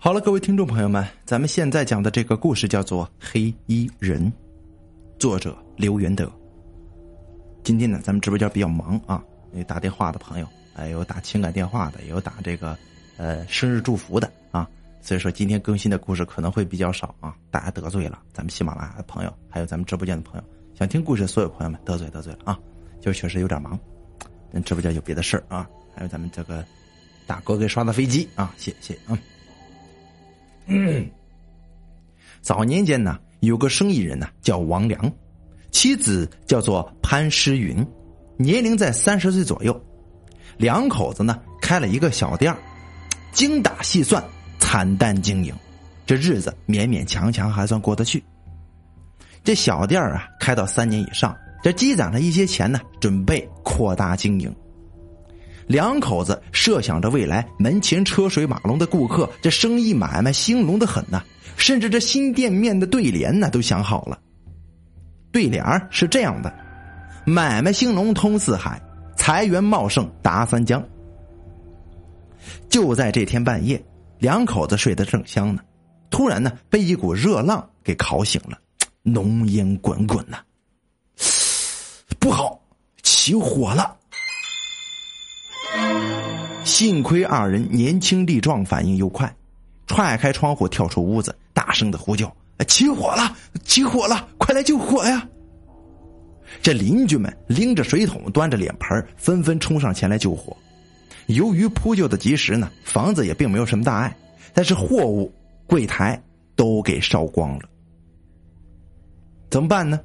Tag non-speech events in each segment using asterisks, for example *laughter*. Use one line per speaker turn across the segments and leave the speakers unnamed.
好了，各位听众朋友们，咱们现在讲的这个故事叫做《黑衣人》，作者刘元德。今天呢，咱们直播间比较忙啊，有打电话的朋友，还有打情感电话的，有打这个呃生日祝福的啊，所以说今天更新的故事可能会比较少啊，大家得罪了咱们喜马拉雅的朋友，还有咱们直播间的朋友，想听故事的所有朋友们得罪得罪了啊，就确实有点忙，咱直播间有别的事儿啊，还有咱们这个大哥给刷的飞机啊，谢谢啊。嗯 *clears throat* 早年间呢，有个生意人呢叫王良，妻子叫做潘诗云，年龄在三十岁左右，两口子呢开了一个小店精打细算，惨淡经营，这日子勉勉强强还算过得去。这小店啊开到三年以上，这积攒了一些钱呢，准备扩大经营。两口子设想着未来门前车水马龙的顾客，这生意买卖兴隆的很呐，甚至这新店面的对联呢都想好了。对联是这样的：买卖兴隆通四海，财源茂盛达三江。就在这天半夜，两口子睡得正香呢，突然呢被一股热浪给烤醒了，浓烟滚滚呐，不好，起火了！幸亏二人年轻力壮，反应又快，踹开窗户跳出屋子，大声的呼叫：“起火了！起火了！快来救火呀！”这邻居们拎着水桶，端着脸盆，纷纷冲上前来救火。由于扑救的及时呢，房子也并没有什么大碍，但是货物、柜台都给烧光了。怎么办呢？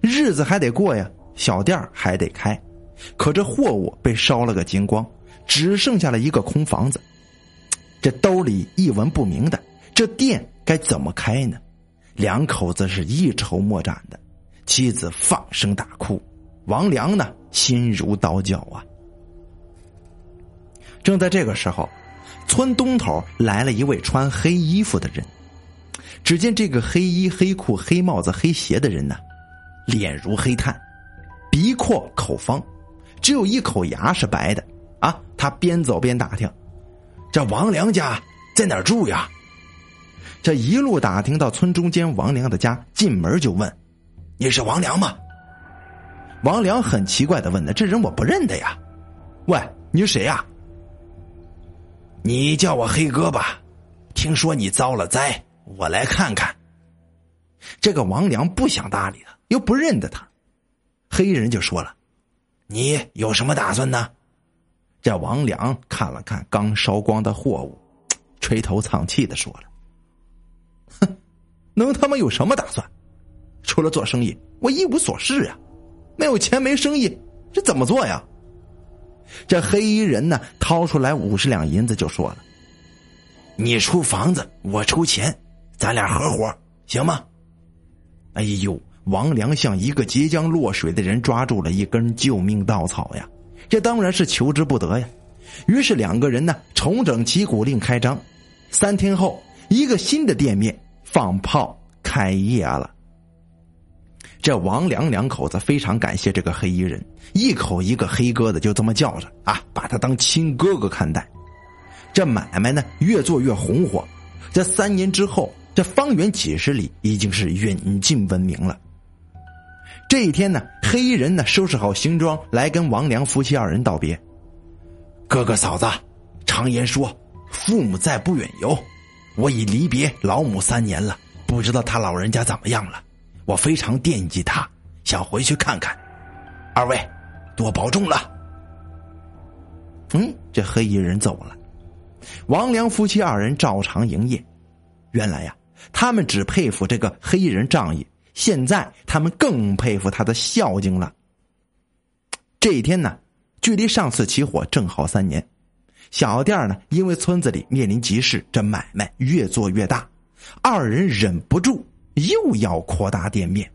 日子还得过呀，小店还得开，可这货物被烧了个精光。只剩下了一个空房子，这兜里一文不名的，这店该怎么开呢？两口子是一筹莫展的，妻子放声大哭，王良呢心如刀绞啊。正在这个时候，村东头来了一位穿黑衣服的人，只见这个黑衣黑裤黑帽子黑鞋的人呢，脸如黑炭，鼻阔口方，只有一口牙是白的。他边走边打听，这王良家在哪儿住呀？这一路打听到村中间王良的家，进门就问：“你是王良吗？”王良很奇怪的问：“的这人我不认得呀。”“喂，你是谁呀？”“你叫我黑哥吧。”“听说你遭了灾，我来看看。”这个王良不想搭理他，又不认得他，黑人就说了：“你有什么打算呢？”这王良看了看刚烧光的货物，垂头丧气的说了：“哼，能他妈有什么打算？除了做生意，我一无所事啊！没有钱，没生意，这怎么做呀？”这黑衣人呢，掏出来五十两银子，就说了：“你出房子，我出钱，咱俩合伙，行吗？”哎呦，王良像一个即将落水的人，抓住了一根救命稻草呀！这当然是求之不得呀，于是两个人呢重整旗鼓另开张。三天后，一个新的店面放炮开业了。这王良两口子非常感谢这个黑衣人，一口一个黑哥的就这么叫着啊，把他当亲哥哥看待。这买卖呢越做越红火，这三年之后，这方圆几十里已经是远近闻名了。这一天呢，黑衣人呢收拾好行装来跟王良夫妻二人道别。哥哥嫂子，常言说，父母在不远游，我已离别老母三年了，不知道他老人家怎么样了，我非常惦记他，想回去看看。二位，多保重了。嗯，这黑衣人走了，王良夫妻二人照常营业。原来呀，他们只佩服这个黑衣人仗义。现在他们更佩服他的孝敬了。这一天呢，距离上次起火正好三年，小店呢因为村子里面临急事，这买卖越做越大，二人忍不住又要扩大店面，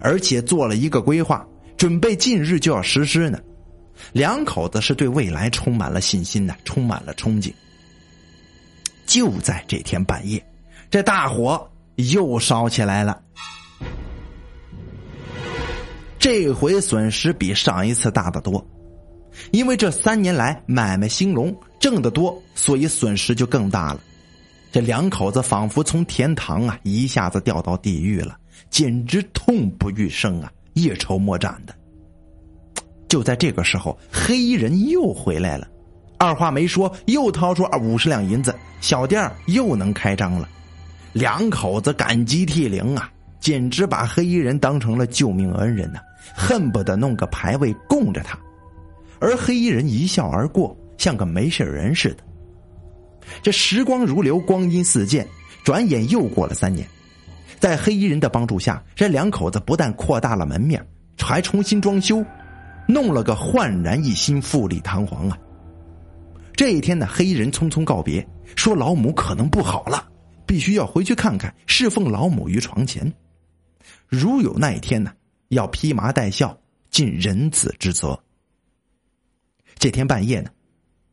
而且做了一个规划，准备近日就要实施呢。两口子是对未来充满了信心呢，充满了憧憬。就在这天半夜，这大火又烧起来了。这回损失比上一次大得多，因为这三年来买卖兴隆，挣得多，所以损失就更大了。这两口子仿佛从天堂啊一下子掉到地狱了，简直痛不欲生啊，一筹莫展的。就在这个时候，黑衣人又回来了，二话没说，又掏出五十两银子，小店又能开张了。两口子感激涕零啊，简直把黑衣人当成了救命恩人呐，恨不得弄个牌位供着他。而黑衣人一笑而过，像个没事人似的。这时光如流，光阴似箭，转眼又过了三年。在黑衣人的帮助下，这两口子不但扩大了门面，还重新装修。弄了个焕然一新，富丽堂皇啊！这一天呢，黑衣人匆匆告别，说老母可能不好了，必须要回去看看，侍奉老母于床前。如有那一天呢，要披麻戴孝，尽人子之责。这天半夜呢，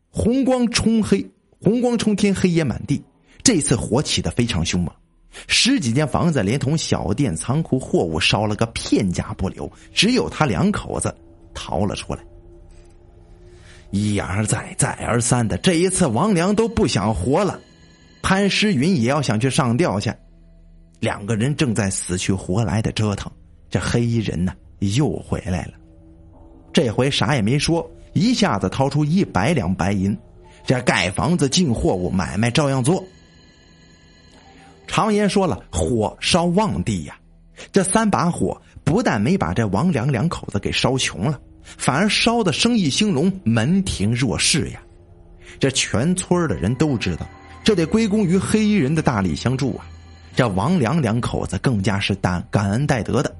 红光冲黑，红光冲天，黑烟满地。这次火起的非常凶猛，十几间房子连同小店、仓库、货物烧了个片甲不留，只有他两口子。逃了出来，一而再，再而三的，这一次王良都不想活了，潘诗云也要想去上吊去，两个人正在死去活来的折腾，这黑衣人呢又回来了，这回啥也没说，一下子掏出一百两白银，这盖房子、进货物、买卖照样做。常言说了，火烧旺地呀，这三把火。不但没把这王良两口子给烧穷了，反而烧的生意兴隆，门庭若市呀！这全村的人都知道，这得归功于黑衣人的大力相助啊！这王良两口子更加是感感恩戴德的。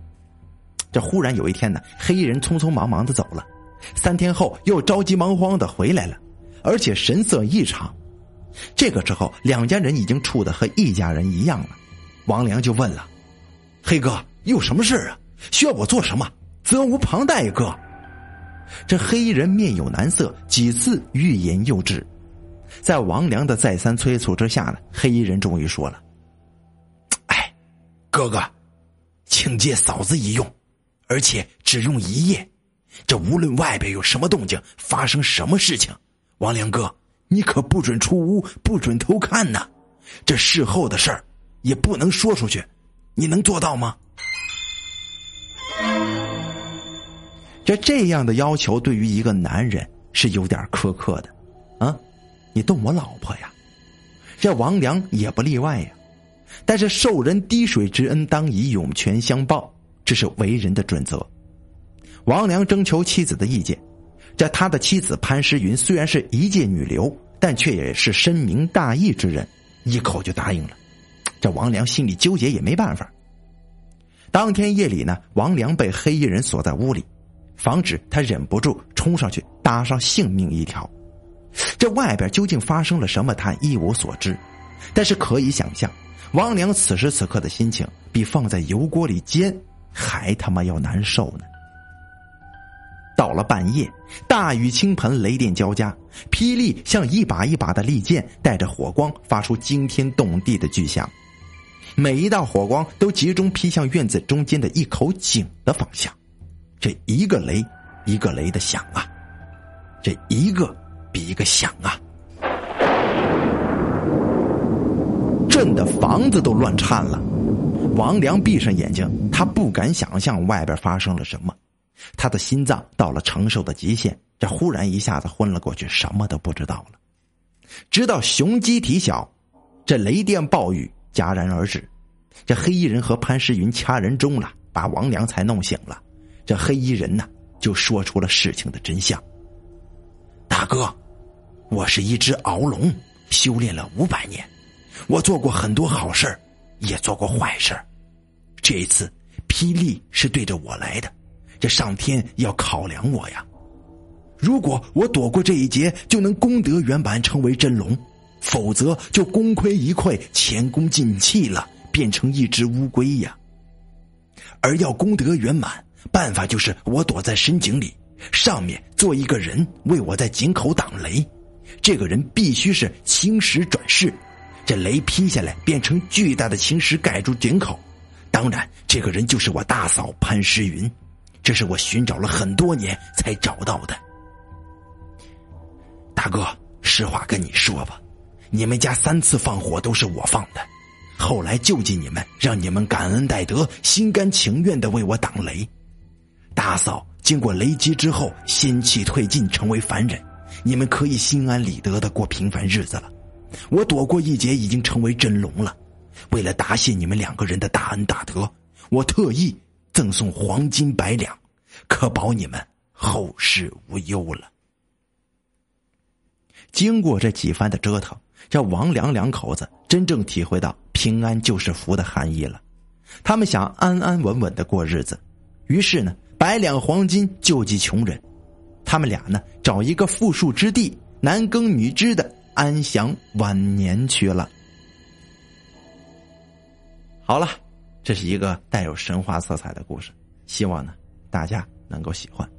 这忽然有一天呢，黑衣人匆匆忙忙的走了，三天后又着急忙慌的回来了，而且神色异常。这个时候，两家人已经处的和一家人一样了。王良就问了：“黑哥，有什么事啊？”需要我做什么？责无旁贷，哥。这黑衣人面有难色，几次欲言又止。在王良的再三催促之下呢，黑衣人终于说了：“哎，哥哥，请借嫂子一用，而且只用一夜。这无论外边有什么动静，发生什么事情，王良哥，你可不准出屋，不准偷看呢。这事后的事儿也不能说出去，你能做到吗？”这这样的要求对于一个男人是有点苛刻的，啊，你动我老婆呀？这王良也不例外呀。但是受人滴水之恩，当以涌泉相报，这是为人的准则。王良征求妻子的意见，这他的妻子潘诗云虽然是一介女流，但却也是深明大义之人，一口就答应了。这王良心里纠结，也没办法。当天夜里呢，王良被黑衣人锁在屋里。防止他忍不住冲上去搭上性命一条，这外边究竟发生了什么，他一无所知。但是可以想象，王良此时此刻的心情比放在油锅里煎还他妈要难受呢。到了半夜，大雨倾盆，雷电交加，霹雳像一把一把的利剑，带着火光，发出惊天动地的巨响。每一道火光都集中劈向院子中间的一口井的方向。这一个雷，一个雷的响啊！这一个比一个响啊！震的房子都乱颤了。王良闭上眼睛，他不敢想象外边发生了什么。他的心脏到了承受的极限，这忽然一下子昏了过去，什么都不知道了。直到雄鸡啼晓，这雷电暴雨戛然而止，这黑衣人和潘诗云掐人中了，把王良才弄醒了。这黑衣人呢，就说出了事情的真相。大哥，我是一只鳌龙，修炼了五百年，我做过很多好事也做过坏事这一次霹雳是对着我来的，这上天要考量我呀。如果我躲过这一劫，就能功德圆满，成为真龙；否则就功亏一篑，前功尽弃了，变成一只乌龟呀。而要功德圆满。办法就是我躲在深井里，上面做一个人为我在井口挡雷。这个人必须是青石转世，这雷劈下来变成巨大的青石盖住井口。当然，这个人就是我大嫂潘诗云，这是我寻找了很多年才找到的。大哥，实话跟你说吧，你们家三次放火都是我放的，后来救济你们，让你们感恩戴德，心甘情愿的为我挡雷。大嫂经过雷击之后，仙气退尽，成为凡人，你们可以心安理得的过平凡日子了。我躲过一劫，已经成为真龙了。为了答谢你们两个人的大恩大德，我特意赠送黄金百两，可保你们后事无忧了。经过这几番的折腾，这王良两口子真正体会到“平安就是福”的含义了。他们想安安稳稳的过日子，于是呢，百两黄金救济穷人。他们俩呢，找一个富庶之地，男耕女织的安享晚年去了。好了，这是一个带有神话色彩的故事，希望呢大家能够喜欢。